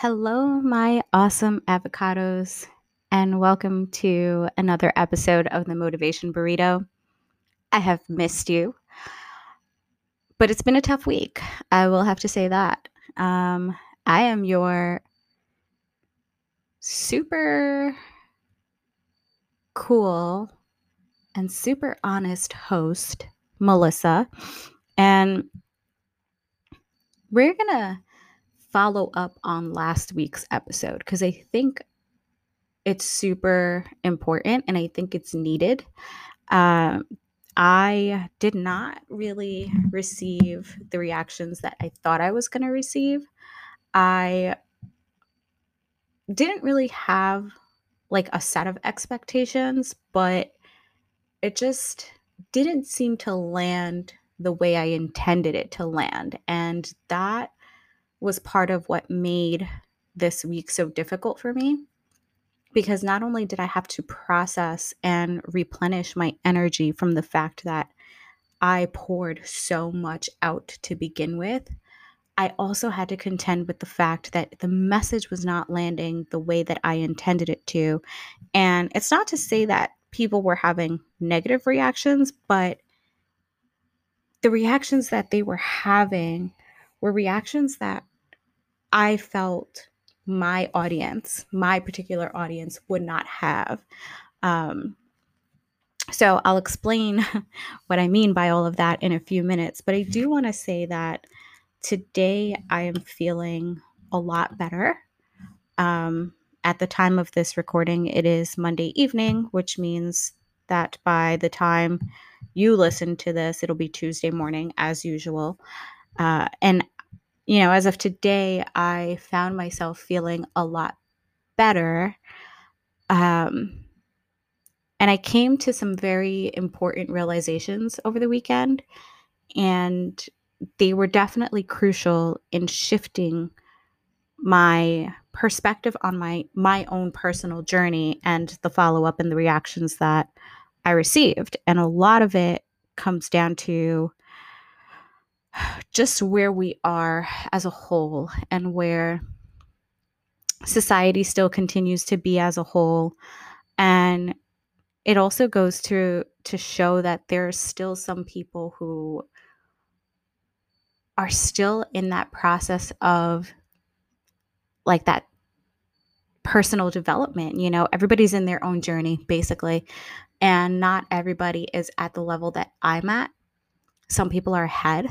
Hello, my awesome avocados, and welcome to another episode of the Motivation Burrito. I have missed you, but it's been a tough week. I will have to say that. Um, I am your super cool and super honest host, Melissa, and we're gonna follow up on last week's episode because I think it's super important and I think it's needed. Um, I did not really receive the reactions that I thought I was going to receive. I didn't really have like a set of expectations, but it just didn't seem to land the way I intended it to land. And that was part of what made this week so difficult for me because not only did I have to process and replenish my energy from the fact that I poured so much out to begin with, I also had to contend with the fact that the message was not landing the way that I intended it to. And it's not to say that people were having negative reactions, but the reactions that they were having were reactions that I felt my audience, my particular audience, would not have. Um, so I'll explain what I mean by all of that in a few minutes. But I do want to say that today I am feeling a lot better. Um, at the time of this recording, it is Monday evening, which means that by the time you listen to this, it'll be Tuesday morning as usual. Uh, and you know, as of today, I found myself feeling a lot better. Um, and I came to some very important realizations over the weekend, and they were definitely crucial in shifting my perspective on my my own personal journey and the follow up and the reactions that I received. And a lot of it comes down to just where we are as a whole and where society still continues to be as a whole. And it also goes to to show that there's still some people who are still in that process of like that personal development you know everybody's in their own journey basically. And not everybody is at the level that i'm at. Some people are ahead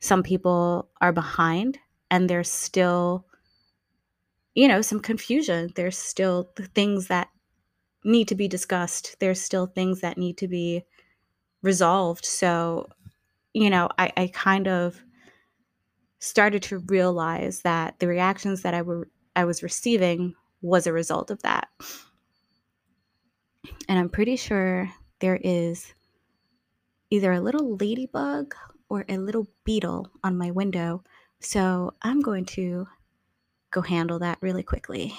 some people are behind and there's still you know some confusion. There's still things that need to be discussed. There's still things that need to be resolved. So you know i, I kind of started to realize that the reactions that i were i was receiving was a result of that. And i'm pretty sure there is either a little ladybug or a little beetle on my window. So I'm going to go handle that really quickly.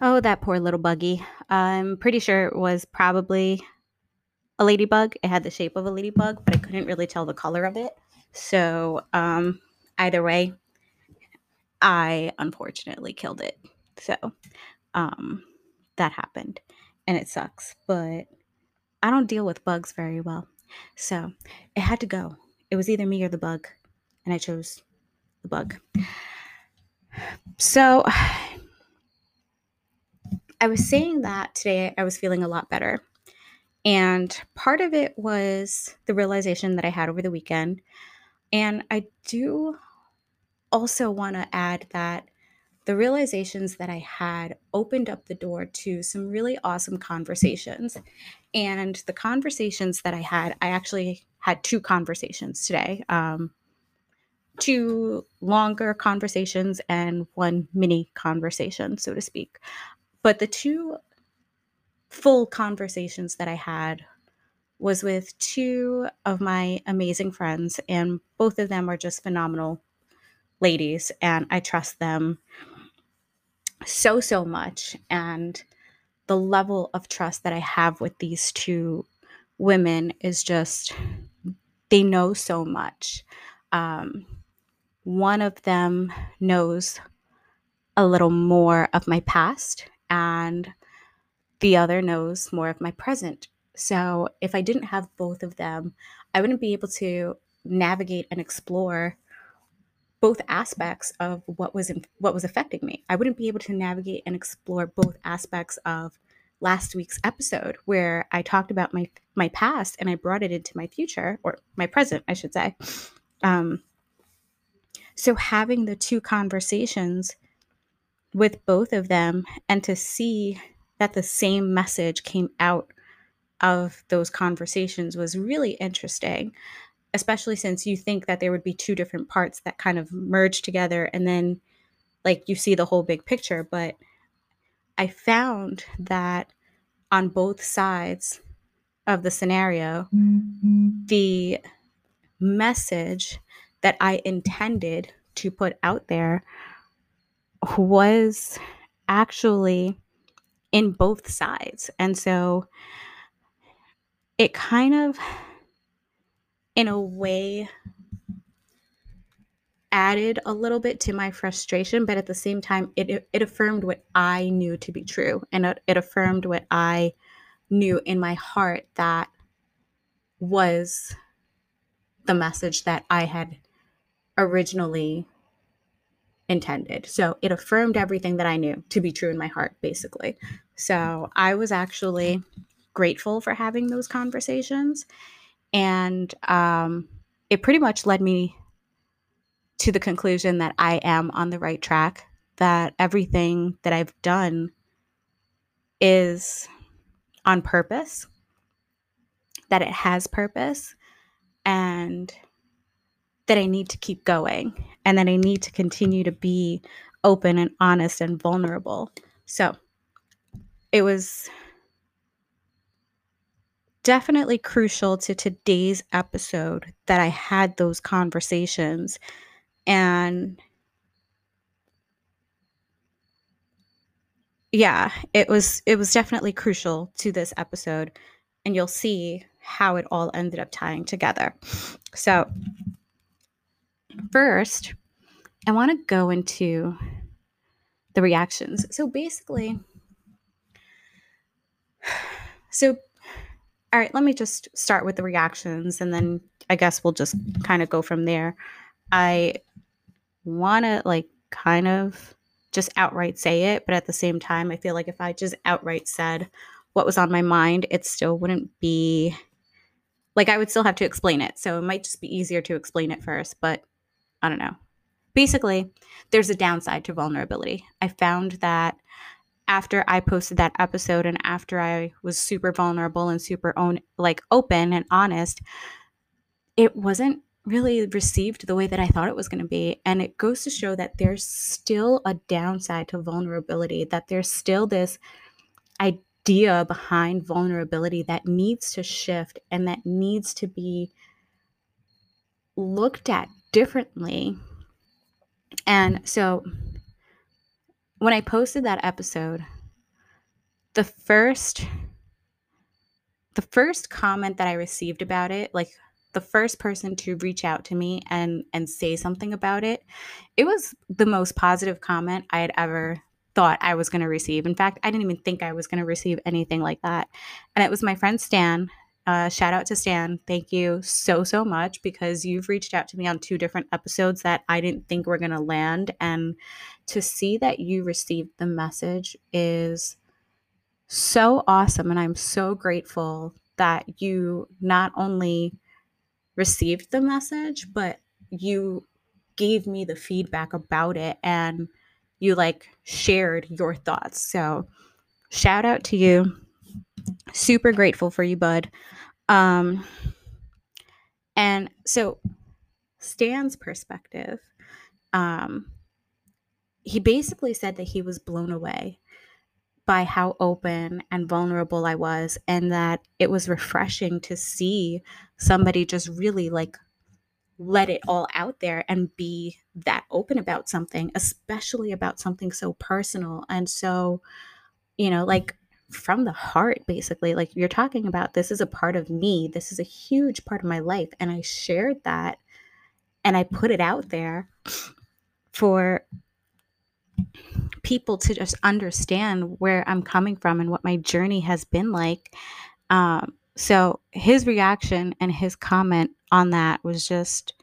Oh, that poor little buggy. I'm pretty sure it was probably a ladybug. It had the shape of a ladybug, but I couldn't really tell the color of it. So, um, either way, I unfortunately killed it. So, um, that happened and it sucks, but I don't deal with bugs very well. So it had to go. It was either me or the bug, and I chose the bug. So I was saying that today I was feeling a lot better. And part of it was the realization that I had over the weekend. And I do also want to add that the realizations that I had opened up the door to some really awesome conversations. And the conversations that I had, I actually had two conversations today um, two longer conversations and one mini conversation, so to speak. But the two full conversations that I had was with two of my amazing friends, and both of them are just phenomenal ladies, and I trust them so, so much. And the level of trust that I have with these two women is just, they know so much. Um, one of them knows a little more of my past and the other knows more of my present. So if I didn't have both of them, I wouldn't be able to navigate and explore both aspects of what was in, what was affecting me. I wouldn't be able to navigate and explore both aspects of last week's episode where I talked about my my past and I brought it into my future or my present, I should say. Um, so having the two conversations with both of them and to see that the same message came out of those conversations was really interesting, especially since you think that there would be two different parts that kind of merge together and then like you see the whole big picture. But I found that on both sides of the scenario, mm-hmm. the message that I intended to put out there was actually in both sides. And so it kind of, in a way, added a little bit to my frustration, but at the same time, it, it affirmed what I knew to be true. And it, it affirmed what I knew in my heart that was the message that I had originally intended. So it affirmed everything that I knew to be true in my heart, basically. So I was actually grateful for having those conversations. And um, it pretty much led me to the conclusion that I am on the right track, that everything that I've done is on purpose, that it has purpose, and that I need to keep going and that I need to continue to be open and honest and vulnerable. So it was definitely crucial to today's episode that I had those conversations and yeah, it was it was definitely crucial to this episode and you'll see how it all ended up tying together. So, first, I want to go into the reactions. So basically, so all right, let me just start with the reactions and then I guess we'll just kind of go from there. I want to like kind of just outright say it, but at the same time, I feel like if I just outright said what was on my mind, it still wouldn't be like I would still have to explain it. So it might just be easier to explain it first, but I don't know. Basically, there's a downside to vulnerability. I found that after I posted that episode and after I was super vulnerable and super own like open and honest, it wasn't really received the way that I thought it was going to be. And it goes to show that there's still a downside to vulnerability, that there's still this idea behind vulnerability that needs to shift and that needs to be looked at differently. And so when I posted that episode, the first the first comment that I received about it, like the first person to reach out to me and and say something about it, it was the most positive comment I had ever thought I was going to receive. In fact, I didn't even think I was going to receive anything like that. And it was my friend Stan uh, shout out to Stan. Thank you so, so much because you've reached out to me on two different episodes that I didn't think were going to land. And to see that you received the message is so awesome. And I'm so grateful that you not only received the message, but you gave me the feedback about it and you like shared your thoughts. So, shout out to you. Super grateful for you, bud. Um, and so, Stan's perspective, um, he basically said that he was blown away by how open and vulnerable I was, and that it was refreshing to see somebody just really like let it all out there and be that open about something, especially about something so personal and so, you know, like from the heart, basically. Like you're talking about, this is a part of me, this is a huge part of my life. And I shared that. and I put it out there for people to just understand where I'm coming from and what my journey has been like. Um, so his reaction and his comment on that was just,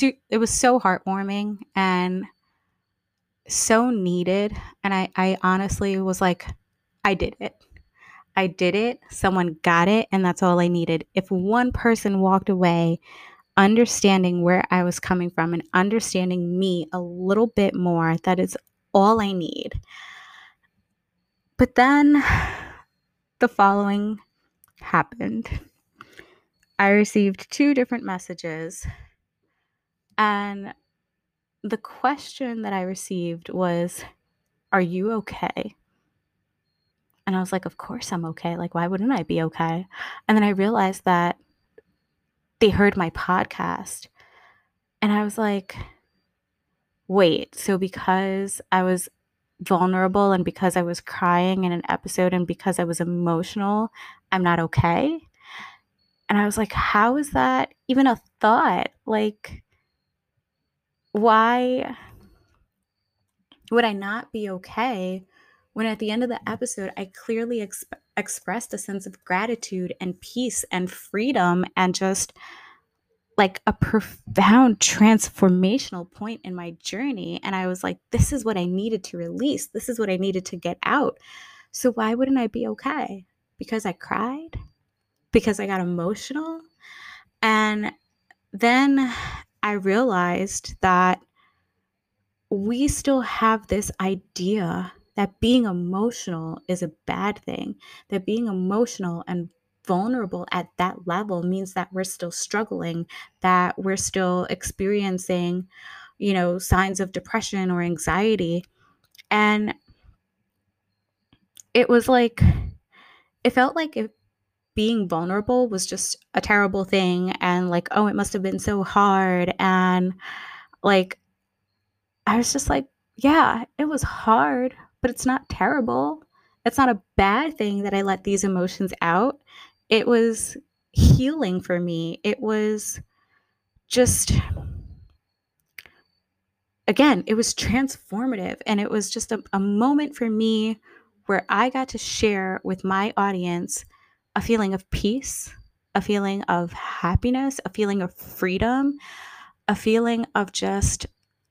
it was so heartwarming and so needed. And I, I honestly was like, I did it. I did it. Someone got it. And that's all I needed. If one person walked away understanding where I was coming from and understanding me a little bit more, that is all I need. But then the following happened. I received two different messages, and the question that I received was, Are you okay? And I was like, Of course I'm okay. Like, why wouldn't I be okay? And then I realized that they heard my podcast, and I was like, Wait, so because I was vulnerable and because I was crying in an episode and because I was emotional, I'm not okay. And I was like, how is that even a thought? Like, why would I not be okay when at the end of the episode I clearly exp- expressed a sense of gratitude and peace and freedom and just like a profound transformational point in my journey. And I was like, this is what I needed to release. This is what I needed to get out. So why wouldn't I be okay? Because I cried? Because I got emotional? And then I realized that we still have this idea that being emotional is a bad thing, that being emotional and vulnerable at that level means that we're still struggling, that we're still experiencing, you know, signs of depression or anxiety. And it was like, it felt like being vulnerable was just a terrible thing and like, oh, it must have been so hard. And like, I was just like, yeah, it was hard, but it's not terrible. It's not a bad thing that I let these emotions out it was healing for me. It was just, again, it was transformative. And it was just a, a moment for me where I got to share with my audience a feeling of peace, a feeling of happiness, a feeling of freedom, a feeling of just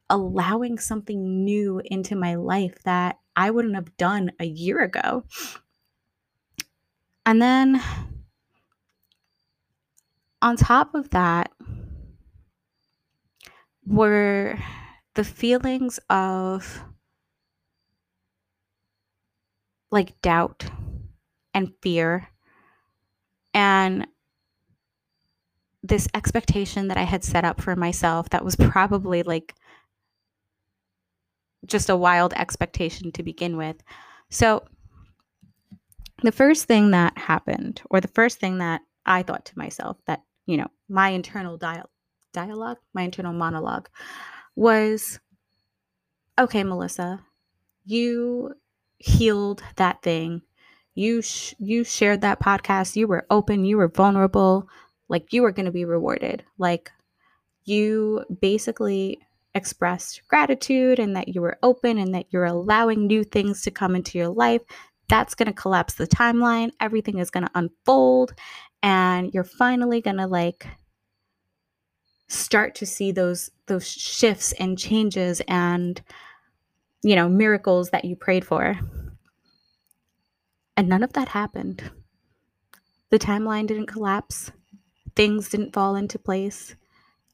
allowing something new into my life that I wouldn't have done a year ago. And then on top of that were the feelings of like doubt and fear and this expectation that I had set up for myself that was probably like just a wild expectation to begin with. So, the first thing that happened, or the first thing that I thought to myself that you know, my internal dial- dialogue, my internal monologue was okay, Melissa, you healed that thing. You sh- you shared that podcast. You were open, you were vulnerable, like you were going to be rewarded. Like you basically expressed gratitude and that you were open and that you're allowing new things to come into your life. That's going to collapse the timeline. Everything is going to unfold and you're finally going to like start to see those those shifts and changes and you know miracles that you prayed for and none of that happened the timeline didn't collapse things didn't fall into place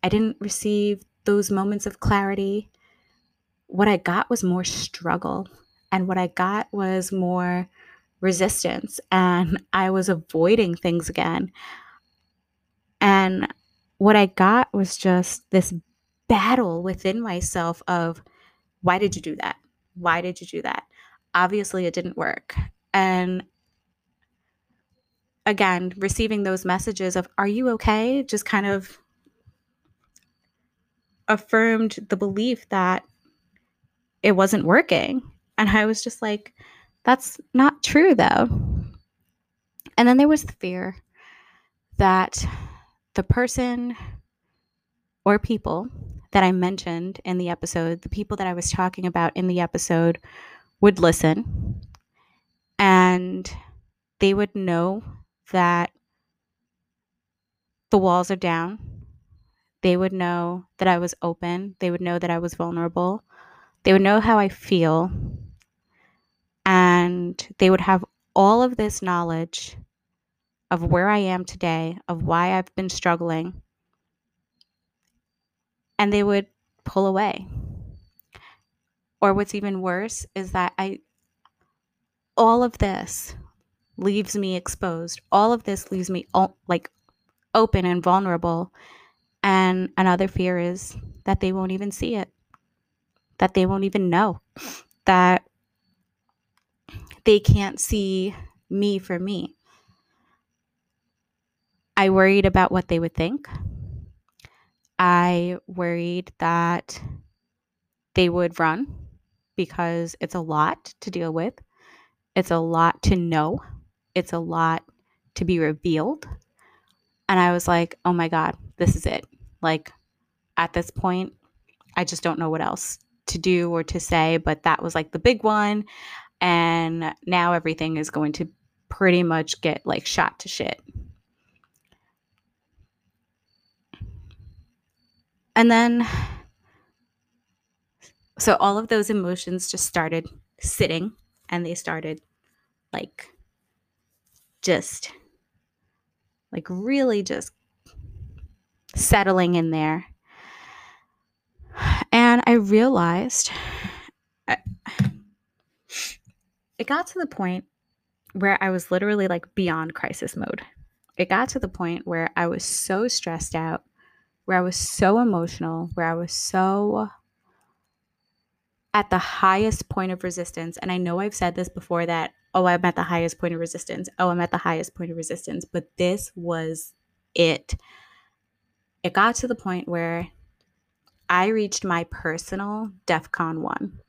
i didn't receive those moments of clarity what i got was more struggle and what i got was more resistance and I was avoiding things again. And what I got was just this battle within myself of why did you do that? Why did you do that? Obviously, it didn't work. And again, receiving those messages of, are you okay? Just kind of affirmed the belief that it wasn't working. And I was just like, that's not true, though. And then there was the fear that the person or people that I mentioned in the episode, the people that I was talking about in the episode would listen and they would know that the walls are down. They would know that I was open. They would know that I was vulnerable. They would know how I feel. And they would have all of this knowledge of where I am today, of why I've been struggling. And they would pull away. Or what's even worse is that I, all of this leaves me exposed. All of this leaves me like open and vulnerable. And another fear is that they won't even see it, that they won't even know, that they can't see me for me. I worried about what they would think. I worried that they would run because it's a lot to deal with. It's a lot to know. It's a lot to be revealed. And I was like, oh my God, this is it. Like, at this point, I just don't know what else to do or to say. But that was like the big one. And now everything is going to pretty much get like shot to shit. And then, so all of those emotions just started sitting and they started like just like really just settling in there. And I realized it got to the point where I was literally like beyond crisis mode. It got to the point where I was so stressed out, where I was so emotional, where I was so at the highest point of resistance. And I know I've said this before that oh, I'm at the highest point of resistance. Oh, I'm at the highest point of resistance. But this was it. It got to the point where I reached my personal DEF CON 1.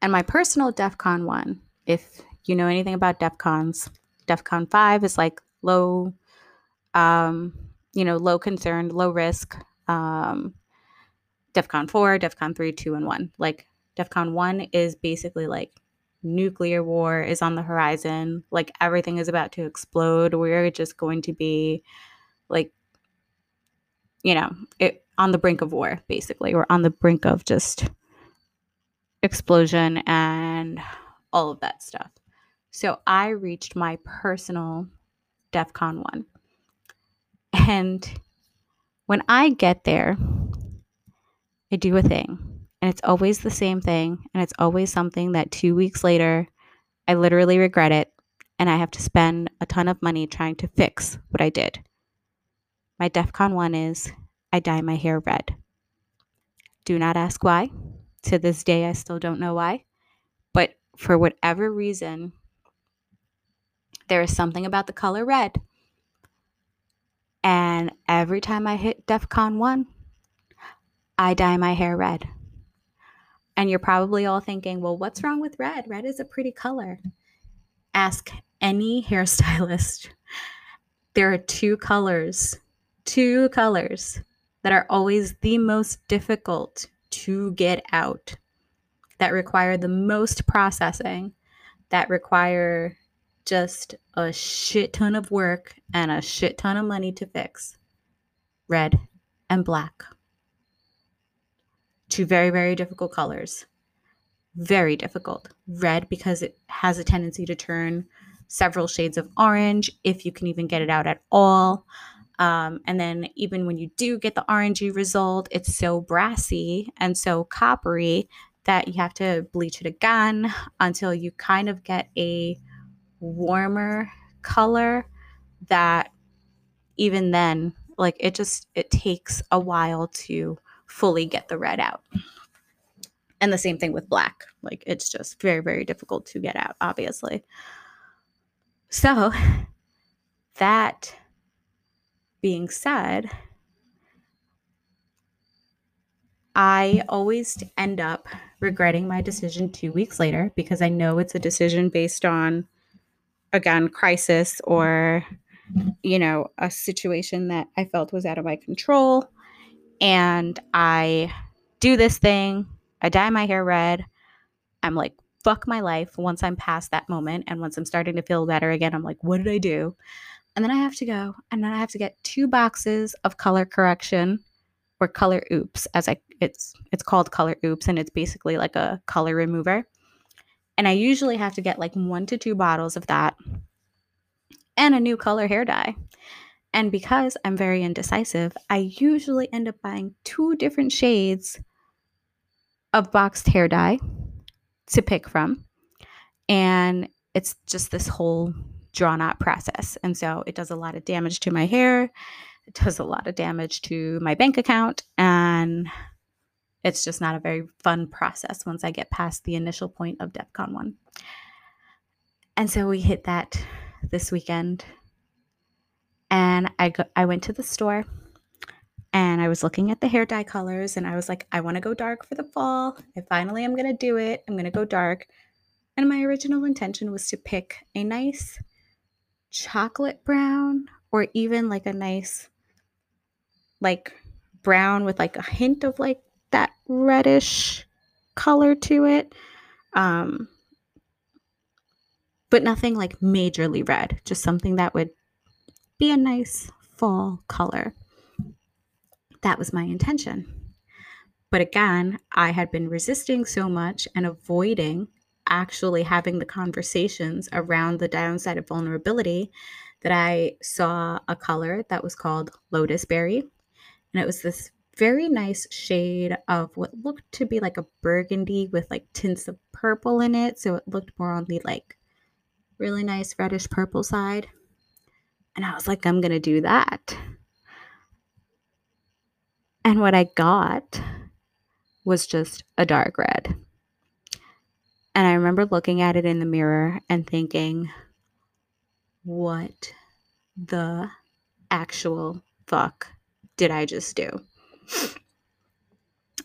And my personal DEF CON 1, if you know anything about DEF CONs, DEF CON 5 is like low, um, you know, low concern, low risk. Um, DEF CON 4, DEF CON 3, 2, and 1. Like DEF CON 1 is basically like nuclear war is on the horizon. Like everything is about to explode. We're just going to be like, you know, it, on the brink of war, basically. We're on the brink of just explosion and all of that stuff. So I reached my personal DEF CON 1. And when I get there, I do a thing and it's always the same thing. And it's always something that two weeks later, I literally regret it. And I have to spend a ton of money trying to fix what I did. My DEF CON 1 is I dye my hair red. Do not ask why. To this day, I still don't know why. But for whatever reason, there is something about the color red. And every time I hit DEF CON 1, I dye my hair red. And you're probably all thinking, well, what's wrong with red? Red is a pretty color. Ask any hairstylist. There are two colors, two colors that are always the most difficult to get out, that require the most processing, that require just a shit ton of work and a shit ton of money to fix red and black two very, very difficult colors. Very difficult. Red because it has a tendency to turn several shades of orange if you can even get it out at all. Um, and then even when you do get the orangey result, it's so brassy and so coppery that you have to bleach it again until you kind of get a warmer color that even then like it just it takes a while to fully get the red out. And the same thing with black. Like it's just very, very difficult to get out, obviously. So, that being said, I always end up regretting my decision two weeks later because I know it's a decision based on, again, crisis or you know, a situation that I felt was out of my control. And I do this thing, I dye my hair red. I'm like, fuck my life once I'm past that moment. And once I'm starting to feel better again, I'm like, what did I do? And then I have to go and then I have to get two boxes of color correction or color oops as I it's it's called color oops and it's basically like a color remover. And I usually have to get like one to two bottles of that and a new color hair dye. And because I'm very indecisive, I usually end up buying two different shades of boxed hair dye to pick from. And it's just this whole drawn out process. And so it does a lot of damage to my hair, it does a lot of damage to my bank account, and it's just not a very fun process once I get past the initial point of DEFCON 1. And so we hit that this weekend. And I go, I went to the store and I was looking at the hair dye colors and I was like, I want to go dark for the fall. I finally am going to do it. I'm going to go dark. And my original intention was to pick a nice chocolate brown or even like a nice like brown with like a hint of like that reddish color to it. Um but nothing like majorly red, just something that would be a nice fall color. That was my intention. But again, I had been resisting so much and avoiding actually having the conversations around the downside of vulnerability that I saw a color that was called Lotus Berry. And it was this very nice shade of what looked to be like a burgundy with like tints of purple in it. So it looked more on the like really nice reddish purple side. And I was like, I'm going to do that. And what I got was just a dark red. And I remember looking at it in the mirror and thinking, what the actual fuck did I just do?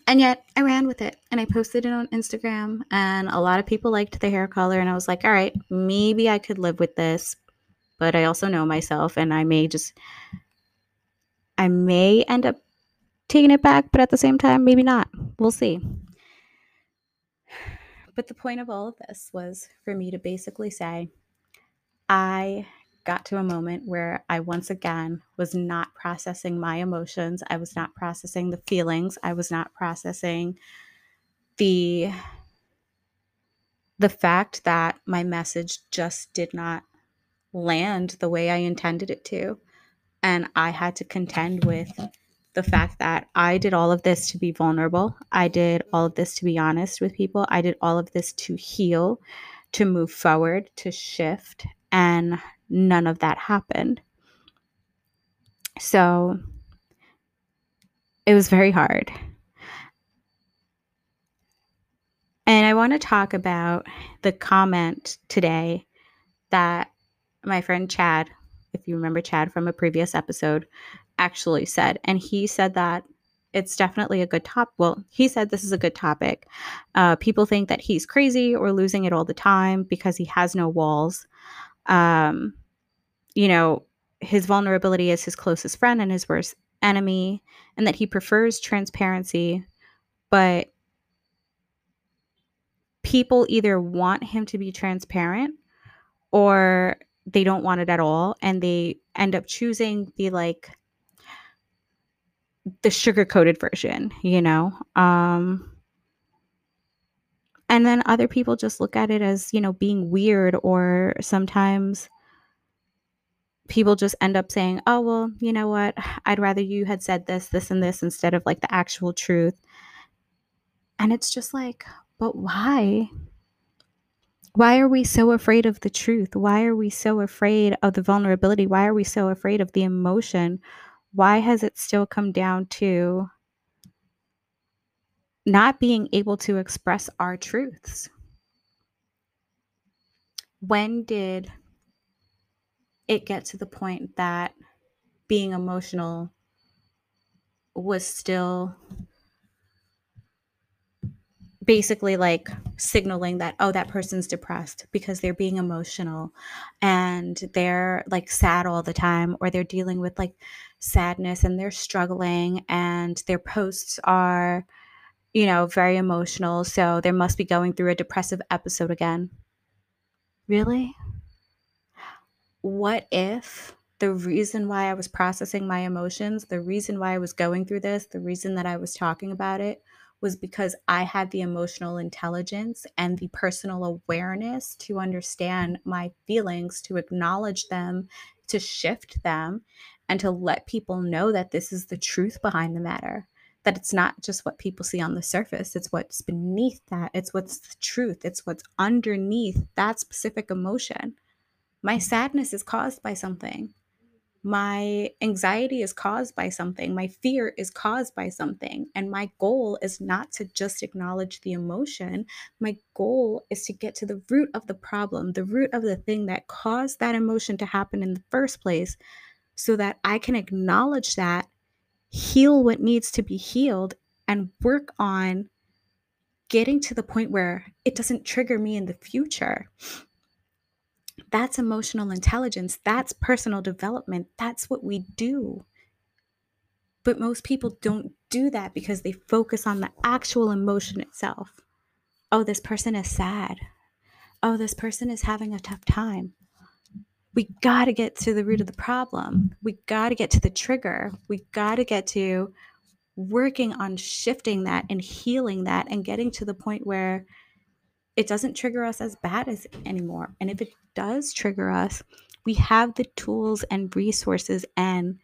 And yet I ran with it and I posted it on Instagram, and a lot of people liked the hair color. And I was like, all right, maybe I could live with this. But I also know myself, and I may just, I may end up taking it back, but at the same time, maybe not. We'll see. But the point of all of this was for me to basically say, I got to a moment where I once again was not processing my emotions. I was not processing the feelings. I was not processing the the fact that my message just did not land the way I intended it to. And I had to contend with the fact that I did all of this to be vulnerable. I did all of this to be honest with people. I did all of this to heal, to move forward, to shift. And none of that happened. So it was very hard. And I want to talk about the comment today that my friend Chad, if you remember Chad from a previous episode, actually said. And he said that it's definitely a good top. Well, he said this is a good topic. Uh, people think that he's crazy or losing it all the time because he has no walls. Um, you know, his vulnerability is his closest friend and his worst enemy, and that he prefers transparency, but people either want him to be transparent or they don't want it at all and they end up choosing the like the sugar coated version, you know? Um, and then other people just look at it as, you know, being weird, or sometimes people just end up saying, oh, well, you know what? I'd rather you had said this, this, and this instead of like the actual truth. And it's just like, but why? Why are we so afraid of the truth? Why are we so afraid of the vulnerability? Why are we so afraid of the emotion? Why has it still come down to not being able to express our truths? When did it get to the point that being emotional was still basically like signaling that oh that person's depressed because they're being emotional and they're like sad all the time or they're dealing with like sadness and they're struggling and their posts are you know very emotional. So they must be going through a depressive episode again. Really? What if the reason why I was processing my emotions, the reason why I was going through this, the reason that I was talking about it was because I had the emotional intelligence and the personal awareness to understand my feelings, to acknowledge them, to shift them, and to let people know that this is the truth behind the matter. That it's not just what people see on the surface, it's what's beneath that, it's what's the truth, it's what's underneath that specific emotion. My sadness is caused by something my anxiety is caused by something my fear is caused by something and my goal is not to just acknowledge the emotion. My goal is to get to the root of the problem the root of the thing that caused that emotion to happen in the first place so that i can acknowledge that heal what needs to be healed and work on getting to the point where it doesn't trigger me in the future that's emotional intelligence. That's personal development. That's what we do. But most people don't do that because they focus on the actual emotion itself. Oh, this person is sad. Oh, this person is having a tough time. We got to get to the root of the problem. We got to get to the trigger. We got to get to working on shifting that and healing that and getting to the point where it doesn't trigger us as bad as anymore. And if it does trigger us, we have the tools and resources and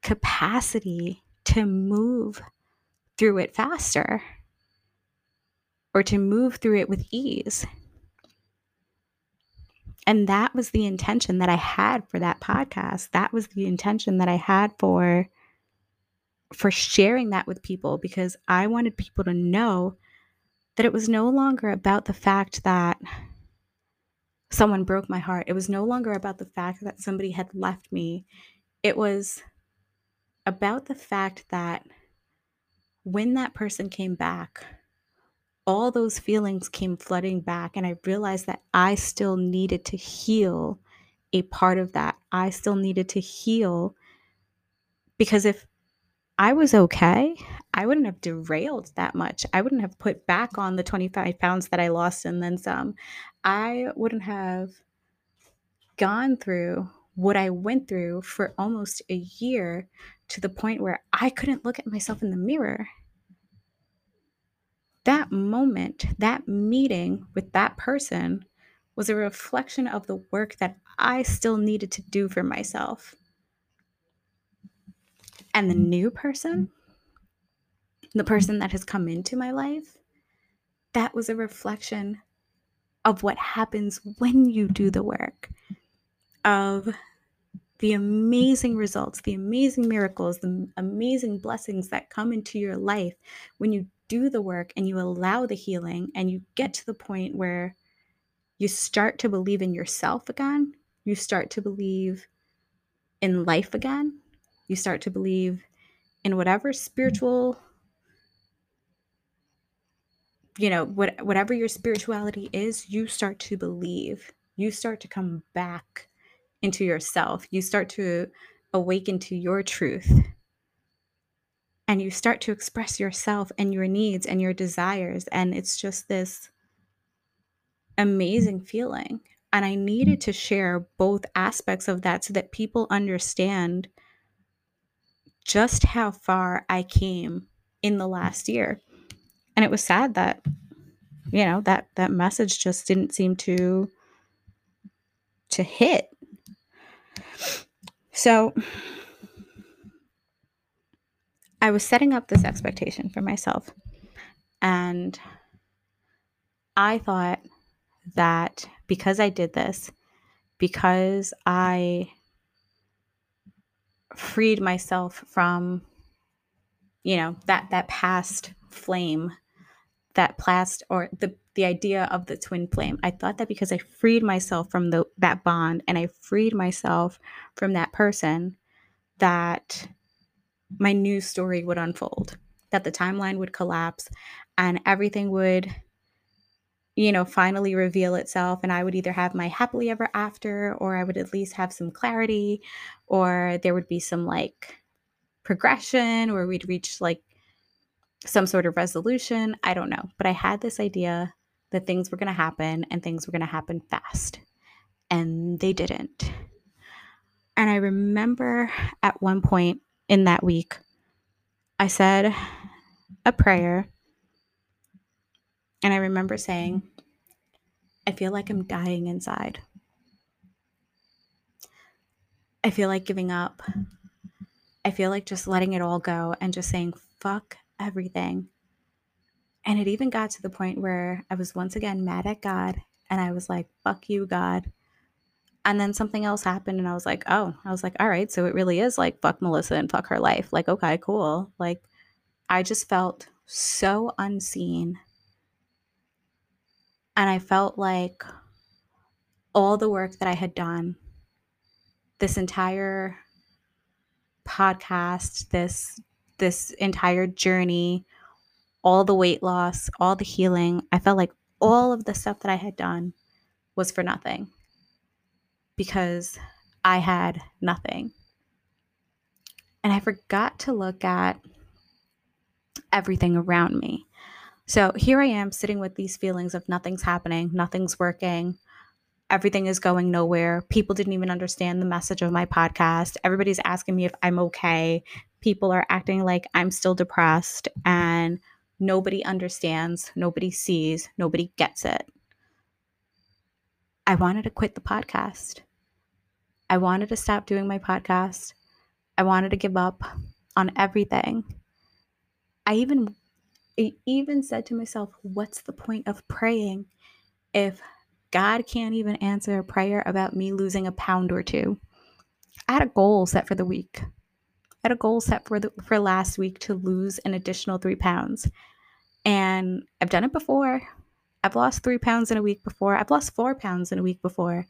capacity to move through it faster or to move through it with ease. And that was the intention that I had for that podcast. That was the intention that I had for for sharing that with people because I wanted people to know that it was no longer about the fact that someone broke my heart. It was no longer about the fact that somebody had left me. It was about the fact that when that person came back, all those feelings came flooding back. And I realized that I still needed to heal a part of that. I still needed to heal because if I was okay, I wouldn't have derailed that much. I wouldn't have put back on the 25 pounds that I lost and then some. I wouldn't have gone through what I went through for almost a year to the point where I couldn't look at myself in the mirror. That moment, that meeting with that person was a reflection of the work that I still needed to do for myself. And the new person, the mm-hmm. person that has come into my life, that was a reflection of what happens when you do the work, of the amazing results, the amazing miracles, the amazing blessings that come into your life when you do the work and you allow the healing and you get to the point where you start to believe in yourself again, you start to believe in life again, you start to believe in whatever mm-hmm. spiritual you know what, whatever your spirituality is you start to believe. You start to come back into yourself. You start to awaken to your truth. And you start to express yourself and your needs and your desires. And it's just this amazing feeling. And i needed to share both aspects of that so that people understand just how far I came in the last year. And it was sad that you know that that message just didn't seem to to hit. So I was setting up this expectation for myself and I thought that because I did this, because I freed myself from you know that that past flame that past or the the idea of the twin flame i thought that because i freed myself from the that bond and i freed myself from that person that my new story would unfold that the timeline would collapse and everything would you know, finally reveal itself. And I would either have my happily ever after, or I would at least have some clarity, or there would be some like progression, or we'd reach like some sort of resolution. I don't know. But I had this idea that things were going to happen and things were going to happen fast. And they didn't. And I remember at one point in that week, I said a prayer and I remember saying, I feel like I'm dying inside. I feel like giving up. I feel like just letting it all go and just saying, fuck everything. And it even got to the point where I was once again mad at God and I was like, fuck you, God. And then something else happened and I was like, oh, I was like, all right, so it really is like fuck Melissa and fuck her life. Like, okay, cool. Like, I just felt so unseen and I felt like all the work that I had done, this entire podcast, this this entire journey, all the weight loss, all the healing, I felt like all of the stuff that I had done was for nothing because I had nothing. And I forgot to look at everything around me. So here I am sitting with these feelings of nothing's happening, nothing's working, everything is going nowhere. People didn't even understand the message of my podcast. Everybody's asking me if I'm okay. People are acting like I'm still depressed, and nobody understands, nobody sees, nobody gets it. I wanted to quit the podcast. I wanted to stop doing my podcast. I wanted to give up on everything. I even I even said to myself, what's the point of praying if God can't even answer a prayer about me losing a pound or two? I had a goal set for the week. Had a goal set for the for last week to lose an additional three pounds. And I've done it before. I've lost three pounds in a week before. I've lost four pounds in a week before.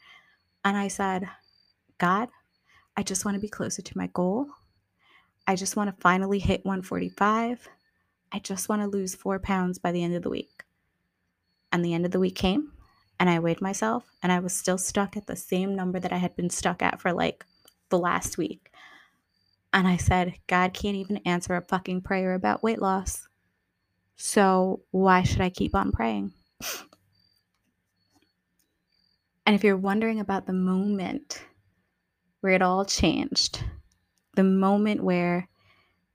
And I said, God, I just want to be closer to my goal. I just want to finally hit 145. I just want to lose four pounds by the end of the week. And the end of the week came, and I weighed myself, and I was still stuck at the same number that I had been stuck at for like the last week. And I said, God can't even answer a fucking prayer about weight loss. So why should I keep on praying? And if you're wondering about the moment where it all changed, the moment where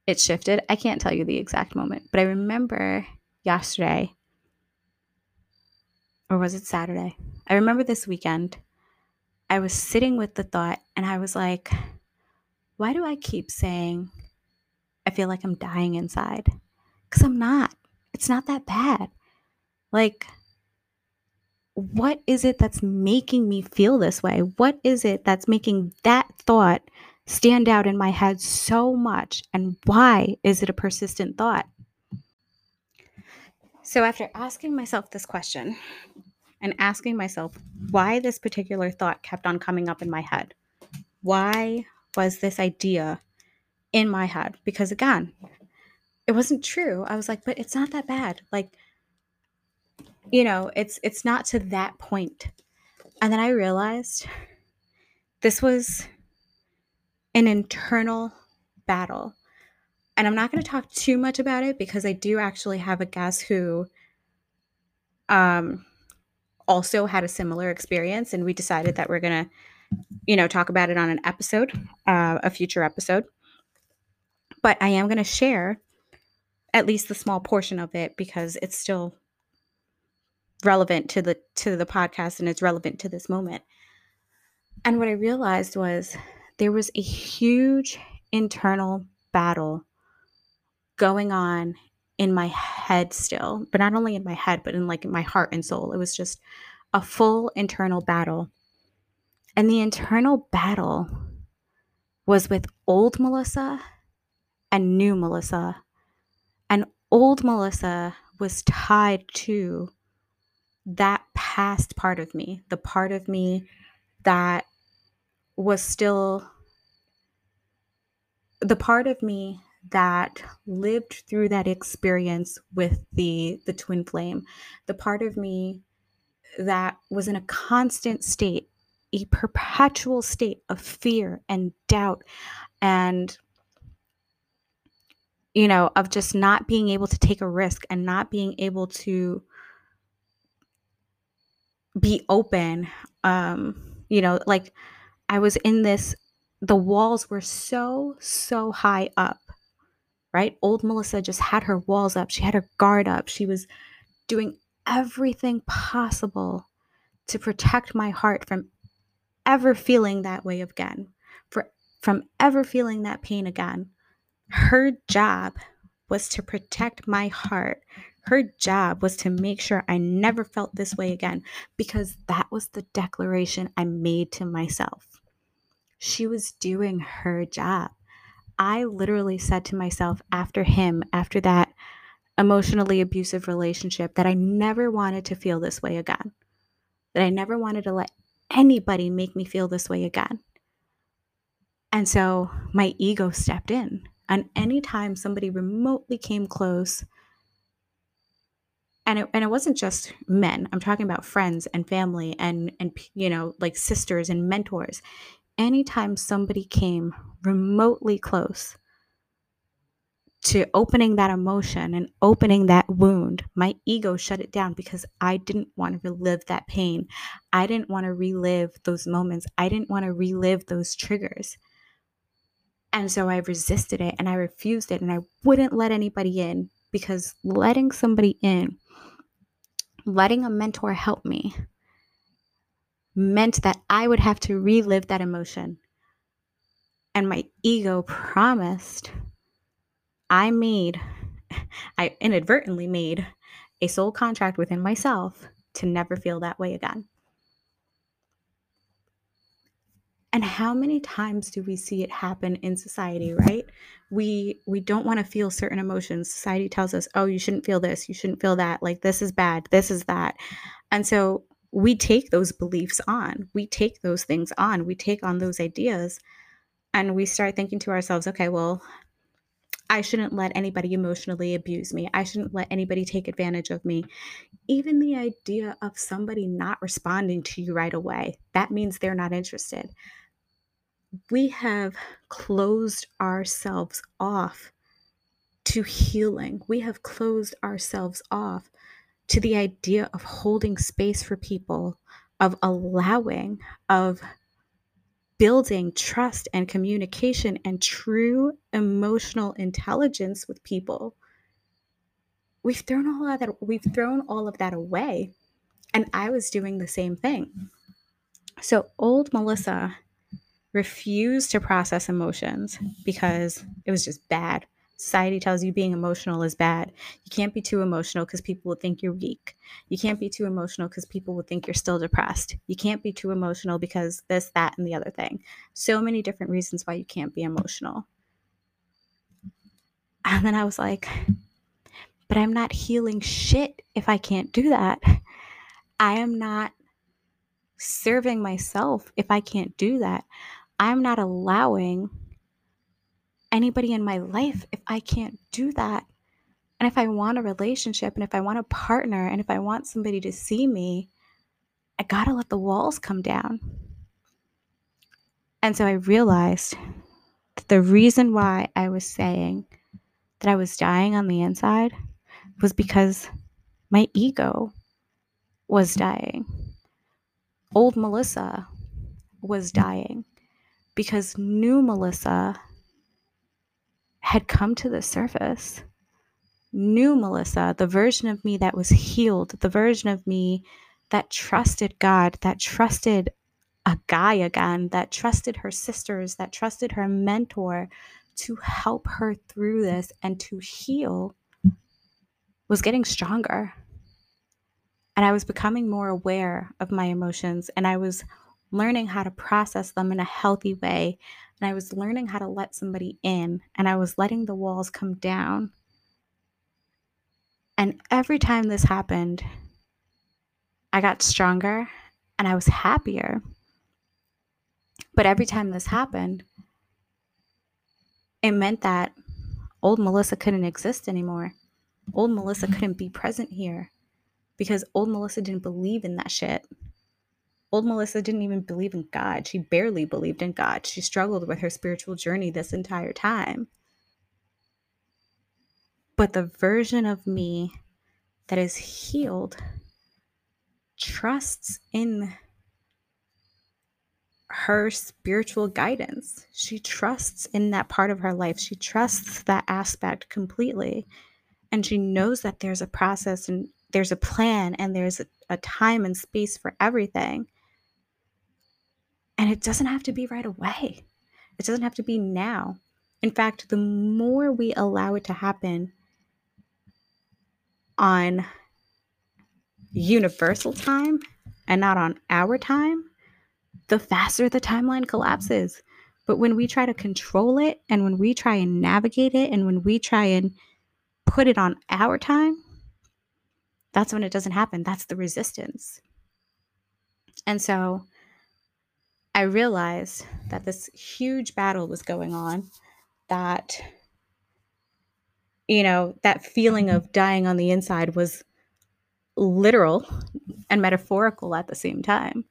it shifted. I can't tell you the exact moment, but I remember yesterday, or was it Saturday? I remember this weekend, I was sitting with the thought and I was like, why do I keep saying I feel like I'm dying inside? Because I'm not. It's not that bad. Like, what is it that's making me feel this way? What is it that's making that thought stand out in my head so much? And why is it a persistent thought? So, after asking myself this question and asking myself why this particular thought kept on coming up in my head, why was this idea in my head? Because again, it wasn't true. I was like, but it's not that bad. Like, you know, it's it's not to that point. And then I realized this was an internal battle. And I'm not going to talk too much about it because I do actually have a guest who um, also had a similar experience. And we decided that we're going to, you know, talk about it on an episode, uh, a future episode. But I am going to share at least the small portion of it because it's still relevant to the to the podcast and it's relevant to this moment. And what I realized was there was a huge internal battle going on in my head still, but not only in my head, but in like my heart and soul. It was just a full internal battle. And the internal battle was with old Melissa and new Melissa. And old Melissa was tied to that past part of me, the part of me that was still the part of me that lived through that experience with the the twin flame the part of me that was in a constant state a perpetual state of fear and doubt and you know of just not being able to take a risk and not being able to be open um you know like i was in this the walls were so so high up right? Old melissa just had her walls up. She had her guard up. She was doing everything possible to protect my heart from ever feeling that way again for from ever feeling that pain again her job was to protect my heart her job was to make sure I never felt this way again because that was the declaration I made to myself. She was doing her job. I literally said to myself after him, after that emotionally abusive relationship, that I never wanted to feel this way again. That I never wanted to let anybody make me feel this way again. And so my ego stepped in. And anytime somebody remotely came close and it, and it wasn't just men i'm talking about friends and family and and you know like sisters and mentors anytime somebody came remotely close to opening that emotion and opening that wound my ego shut it down because i didn't want to relive that pain. I didn't want to relive those moments. I didn't want to relive those triggers. And so i resisted it and i refused it and i wouldn't let anybody in because letting somebody in letting a mentor help me meant that I would have to relive that emotion. And my ego promised, I made, I inadvertently made a soul contract within myself to never feel that way again. and how many times do we see it happen in society right? We we don't want to feel certain emotions. Society tells us oh you shouldn't feel this you shouldn't feel that like this is bad this is that. And so we take those beliefs on we take those things on we take on those ideas and we start thinking to ourselves okay well I shouldn't let anybody emotionally abuse me. I shouldn't let anybody take advantage of me. Even the idea of somebody not responding to you right away, that means they're not interested we have closed ourselves off to healing. We have closed ourselves off to the idea of holding space for people, of allowing, of building trust and communication and true emotional intelligence with people. We've thrown all of that we've thrown all of that away. And I was doing the same thing. So old Melissa refused to process emotions because it was just bad. Society tells you being emotional is bad. You can't be too emotional because people will think you're weak. You can't be too emotional because people will think you're still depressed. You can't be too emotional because this, that, and the other thing. So many different reasons why you can't be emotional. And then I was like, but I'm not healing shit if I can't do that. I am not serving myself if I can't do that. I'm not allowing anybody in my life if I can't do that. And if I want a relationship and if I want a partner and if I want somebody to see me, I gotta let the walls come down. And so I realized that the reason why I was saying that I was dying on the inside was because my ego was dying. Old Melissa was dying because new Melissa had come to the surface. new Melissa, the version of me that was healed, the version of me that trusted God, that trusted a guy again, that trusted her sisters, that trusted her mentor to help her through this and to heal, was getting stronger. And I was becoming more aware of my emotions and I was learning how to process them in a healthy way. And I was learning how to let somebody in, and I was letting the walls come down. And every time this happened, I got stronger and I was happier. But every time this happened, it meant that old Melissa couldn't exist anymore. Old Melissa couldn't be present here because old Melissa didn't believe in that shit. Old Melissa didn't even believe in God. She barely believed in God. She struggled with her spiritual journey this entire time. But the version of me that is healed trusts in her spiritual guidance. She trusts in that part of her life. She trusts that aspect completely. And she knows that there's a process and there's a plan and there's a, a time and space for everything. And it doesn't have to be right away, it doesn't have to be now. In fact, the more we allow it to happen on universal time and not on our time, the faster the timeline collapses. But when we try to control it and when we try and navigate it and when we try and put it on our time, that's when it doesn't happen. That's the resistance. And so I realized that this huge battle was going on, that, you know, that feeling of dying on the inside was literal and metaphorical at the same time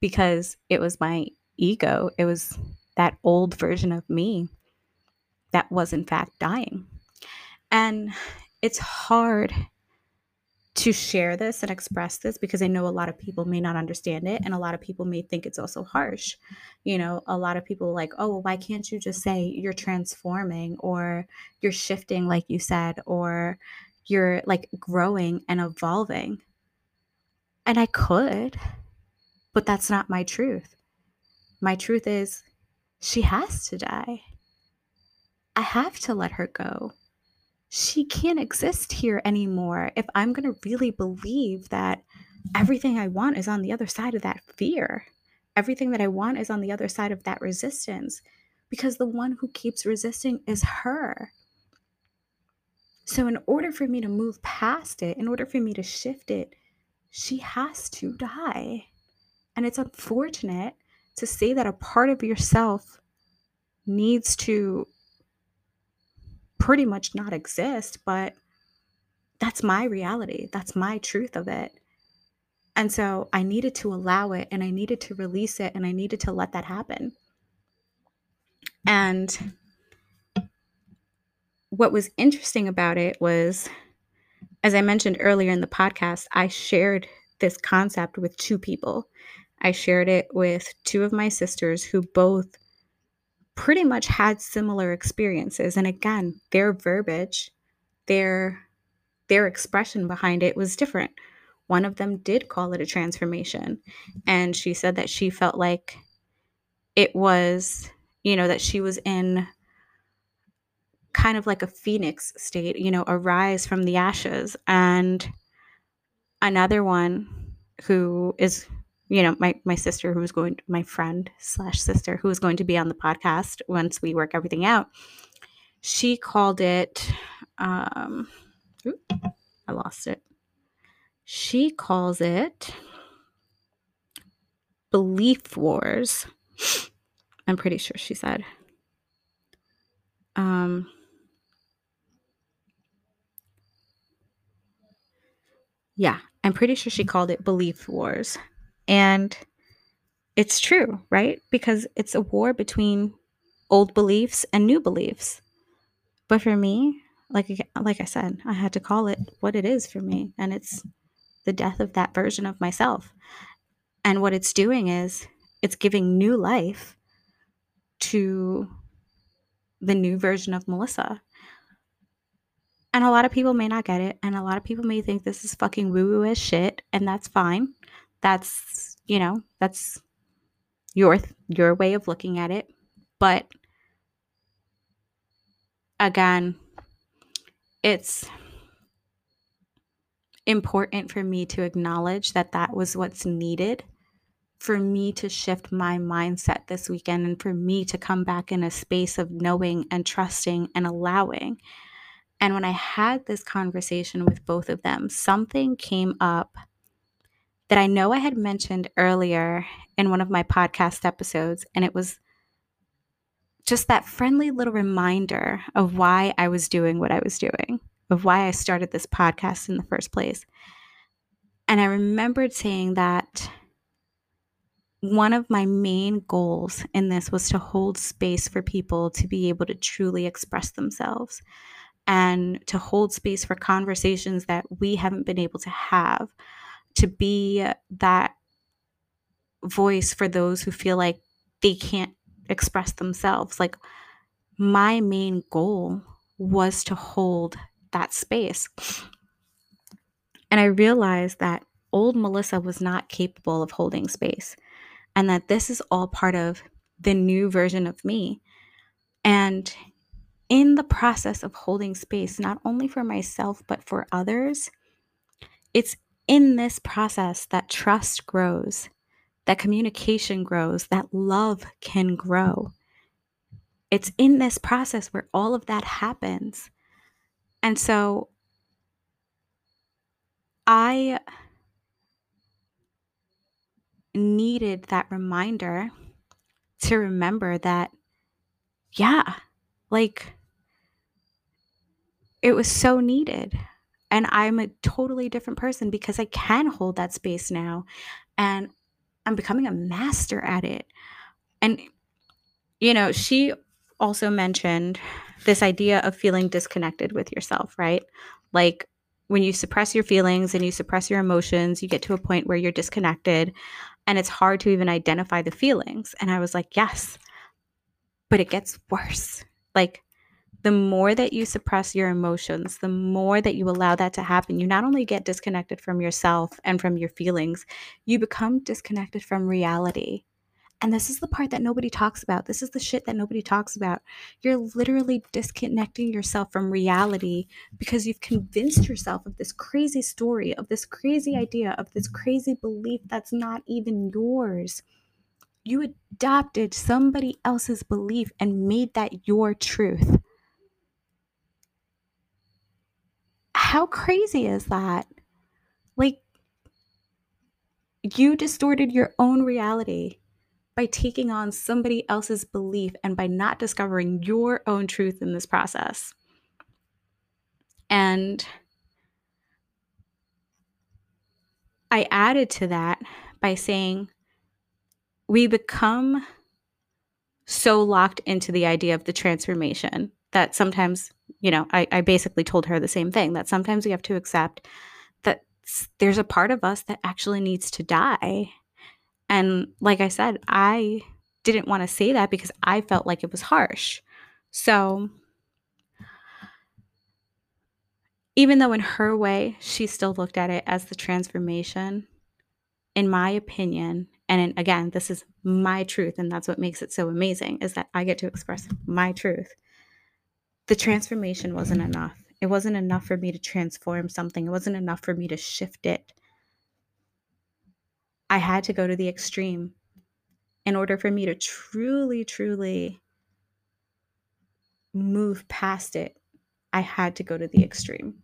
because it was my ego. It was that old version of me that was, in fact, dying. And it's hard to share this and express this because I know a lot of people may not understand it and a lot of people may think it's also harsh. You know, a lot of people like, oh, well, why can't you just say you're transforming or you're shifting, like you said, or you're like growing and evolving? And I could, but that's not my truth. My truth is she has to die. I have to let her go she can't exist here anymore if I'm going to really believe that everything I want is on the other side of that fear. Everything that I want is on the other side of that resistance because the one who keeps resisting is her. So, in order for me to move past it, in order for me to shift it, she has to die. And it's unfortunate to say that a part of yourself needs to pretty much not exist, but that's my reality. That's my truth of it. And so I needed to allow it and I needed to release it and I needed to let that happen. And what was interesting about it was, as I mentioned earlier in the podcast, I shared this concept with two people. I shared it with two of my sisters who both pretty much had similar experiences and again their verbiage their their expression behind it was different. One of them did call it a transformation and she said that she felt like it was you know that she was in kind of like a phoenix state you know arise from the ashes. And another one who is you know my my sister who was going my friend slash sister who was going to be on the podcast once we work everything out she called it um i lost it. She calls it belief wars i'm pretty sure she said. Um yeah i'm pretty sure she called it belief wars and it's true, right? Because it's a war between old beliefs and new beliefs. But for me, like like I said, I had to call it what it is for me, and it's the death of that version of myself. And what it's doing is it's giving new life to the new version of Melissa. And a lot of people may not get it, and a lot of people may think this is fucking woo woo as shit, and that's fine that's you know that's your your way of looking at it but again it's important for me to acknowledge that that was what's needed for me to shift my mindset this weekend and for me to come back in a space of knowing and trusting and allowing. And when I had this conversation with both of them, something came up that I know I had mentioned earlier in one of my podcast episodes, and it was just that friendly little reminder of why I was doing what I was doing, of why I started this podcast in the first place. And I remembered saying that one of my main goals in this was to hold space for people to be able to truly express themselves and to hold space for conversations that we haven't been able to have, to be that voice for those who feel like they can't express themselves. Like, my main goal was to hold that space. And I realized that old Melissa was not capable of holding space, and that this is all part of the new version of me. And in the process of holding space, not only for myself, but for others, it's in this process that trust grows, that communication grows, that love can grow. It's in this process where all of that happens. And so I needed that reminder to remember that, yeah, like it was so needed. And I'm a totally different person because I can hold that space now. And I'm becoming a master at it. And, you know, she also mentioned this idea of feeling disconnected with yourself, right? Like when you suppress your feelings and you suppress your emotions, you get to a point where you're disconnected and it's hard to even identify the feelings. And I was like, yes, but it gets worse. Like the more that you suppress your emotions, the more that you allow that to happen, you not only get disconnected from yourself and from your feelings, you become disconnected from reality. And this is the part that nobody talks about. This is the shit that nobody talks about. You're literally disconnecting yourself from reality because you've convinced yourself of this crazy story, of this crazy idea, of this crazy belief that's not even yours. You adopted somebody else's belief and made that your truth. How crazy is that? Like, you distorted your own reality by taking on somebody else's belief and by not discovering your own truth in this process. And I added to that by saying, we become so locked into the idea of the transformation that sometimes, you know, I, I basically told her the same thing that sometimes we have to accept that there's a part of us that actually needs to die and like I said, I didn't want to say that because I felt like it was harsh. So, even though in her way, she still looked at it as the transformation, in my opinion, and in, again, this is my truth, and that's what makes it so amazing is that I get to express my truth. The transformation wasn't enough. It wasn't enough for me to transform something, it wasn't enough for me to shift it. I had to go to the extreme in order for me to truly, truly move past it. I had to go to the extreme.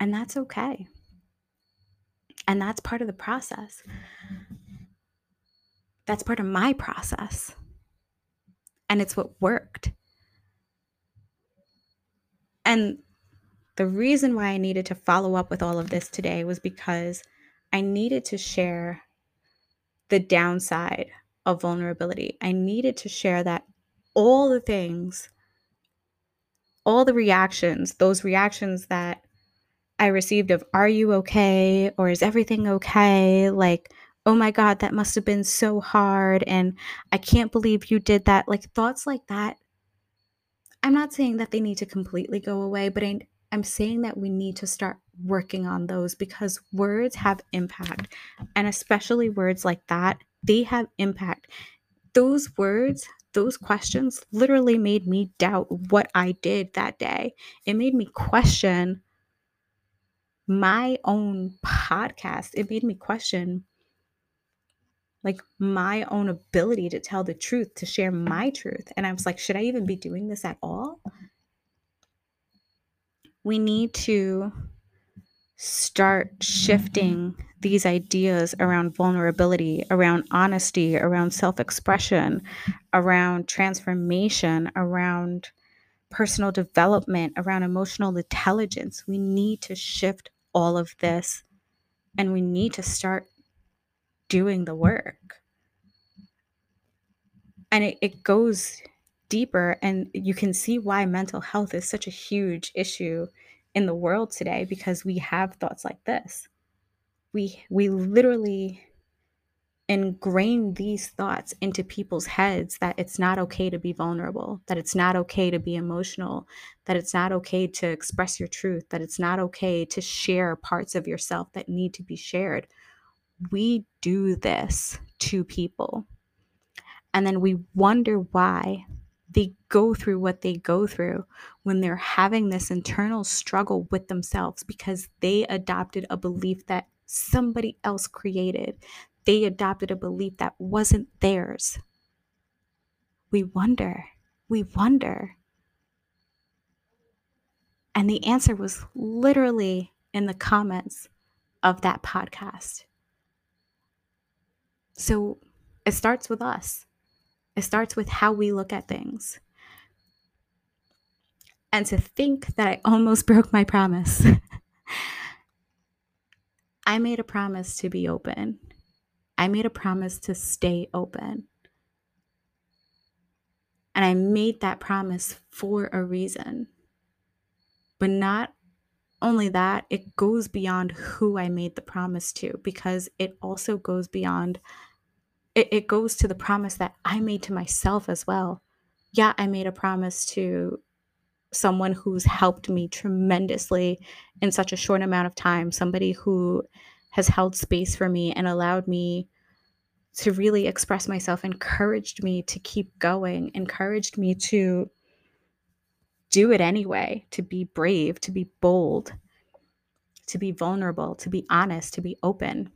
And that's okay. And that's part of the process. That's part of my process. And it's what worked. And the reason why I needed to follow up with all of this today was because I needed to share the downside of vulnerability. I needed to share that all the things, all the reactions, those reactions that I received of, are you okay? Or is everything okay? Like, oh my God, that must have been so hard. And I can't believe you did that. Like, thoughts like that. I'm not saying that they need to completely go away, but I, I'm saying that we need to start working on those because words have impact. And especially words like that, they have impact. Those words, those questions literally made me doubt what I did that day. It made me question my own podcast. It made me question like my own ability to tell the truth, to share my truth. And I was like, should I even be doing this at all? We need to start shifting these ideas around vulnerability, around honesty, around self expression, around transformation, around personal development, around emotional intelligence. We need to shift all of this and we need to start doing the work. And it, it goes deeper, and you can see why mental health is such a huge issue in the world today because we have thoughts like this. We we literally ingrain these thoughts into people's heads that it's not okay to be vulnerable, that it's not okay to be emotional, that it's not okay to express your truth, that it's not okay to share parts of yourself that need to be shared. We do this to people. And then we wonder why they go through what they go through when they're having this internal struggle with themselves because they adopted a belief that somebody else created they adopted a belief that wasn't theirs. We wonder, we wonder. And the answer was literally in the comments of that podcast. So it starts with us, it starts with how we look at things. And to think that I almost broke my promise. I made a promise to be open I made a promise to stay open. And I made that promise for a reason. But not only that, it goes beyond who I made the promise to because it also goes beyond, it, it goes to the promise that I made to myself as well. Yeah, I made a promise to someone who's helped me tremendously in such a short amount of time, somebody who has held space for me and allowed me to really express myself, encouraged me to keep going, encouraged me to do it anyway, to be brave, to be bold, to be vulnerable, to be honest, to be open.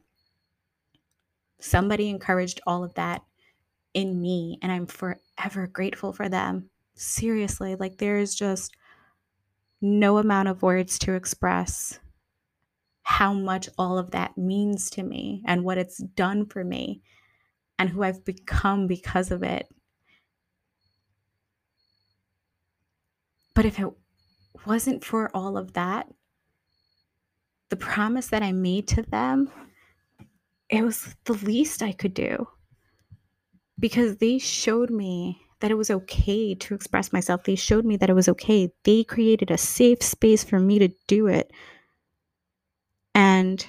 Somebody encouraged all of that in me, and I'm forever grateful for them. Seriously, like there's just no amount of words to express how much all of that means to me and what it's done for me and who I've become because of it. But if it wasn't for all of that, the promise that I made to them, it was the least I could do because they showed me that it was okay to express myself. They showed me that it was okay. They created a safe space for me to do it. And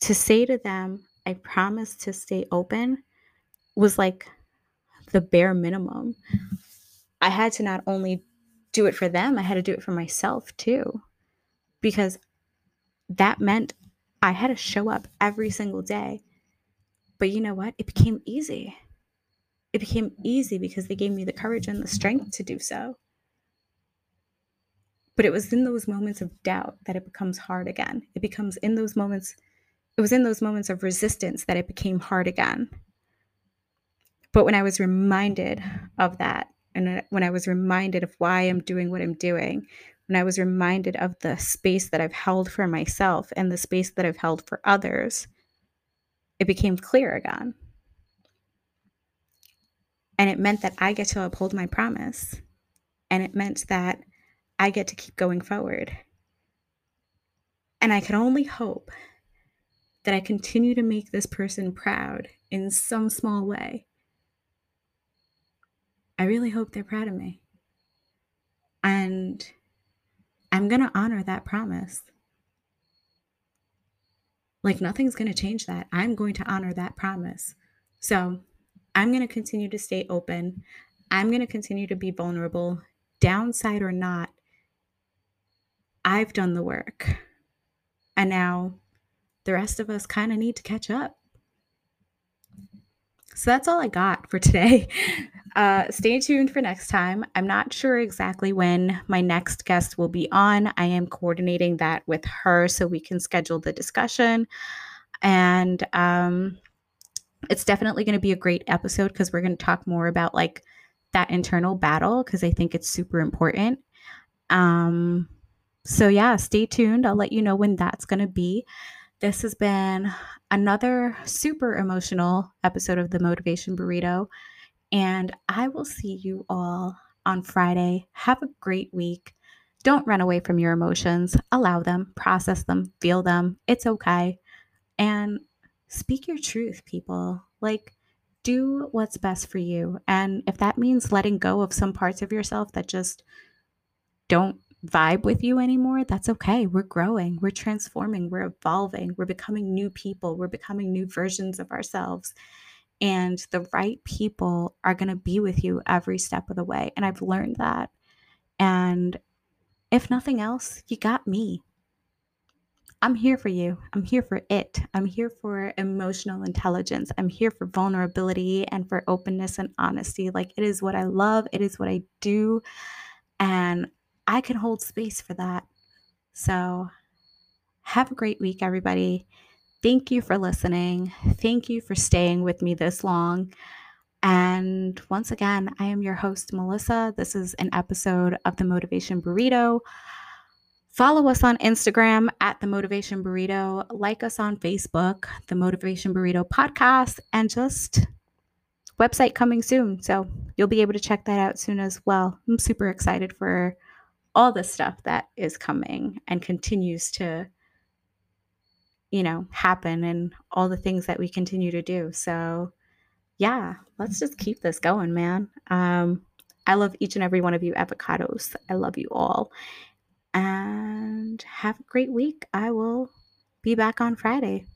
to say to them, I promise to stay open was like the bare minimum. I had to not only do it for them, I had to do it for myself too. Because that meant I had to show up every single day. But you know what? It became easy. It became easy because they gave me the courage and the strength to do so. But it was in those moments of doubt that it becomes hard again. It becomes in those moments, it was in those moments of resistance that it became hard again. But when I was reminded of that, and when I was reminded of why I'm doing what I'm doing, when I was reminded of the space that I've held for myself and the space that I've held for others, it became clear again. And it meant that I get to uphold my promise. And it meant that I get to keep going forward. And I can only hope that I continue to make this person proud in some small way. I really hope they're proud of me. And I'm going to honor that promise. Like nothing's going to change that. I'm going to honor that promise. So I'm going to continue to stay open. I'm going to continue to be vulnerable, downside or not. I've done the work. And now the rest of us kind of need to catch up. So that's all I got for today. Uh, stay tuned for next time. I'm not sure exactly when my next guest will be on. I am coordinating that with her so we can schedule the discussion. And um, it's definitely going to be a great episode because we're going to talk more about like that internal battle because I think it's super important. Um, so, yeah, stay tuned. I'll let you know when that's going to be. This has been another super emotional episode of the Motivation Burrito. And I will see you all on Friday. Have a great week. Don't run away from your emotions. Allow them, process them, feel them. It's okay. And speak your truth, people. Like, do what's best for you. And if that means letting go of some parts of yourself that just don't vibe with you anymore, that's okay. We're growing, we're transforming, we're evolving, we're becoming new people, we're becoming new versions of ourselves. And the right people are going to be with you every step of the way. And I've learned that. And if nothing else, you got me. I'm here for you. I'm here for it. I'm here for emotional intelligence. I'm here for vulnerability and for openness and honesty. Like it is what I love, it is what I do. And I can hold space for that. So, have a great week, everybody. Thank you for listening. Thank you for staying with me this long. And once again, I am your host, Melissa. This is an episode of the Motivation Burrito. Follow us on Instagram at The Motivation Burrito. Like us on Facebook, The Motivation Burrito Podcast, and just website coming soon. So you'll be able to check that out soon as well. I'm super excited for all the stuff that is coming and continues to, you know, happen and all the things that we continue to do. So, yeah, let's just keep this going, man. Um, I love each and every one of you avocados. I love you all and have a great week. I will be back on Friday.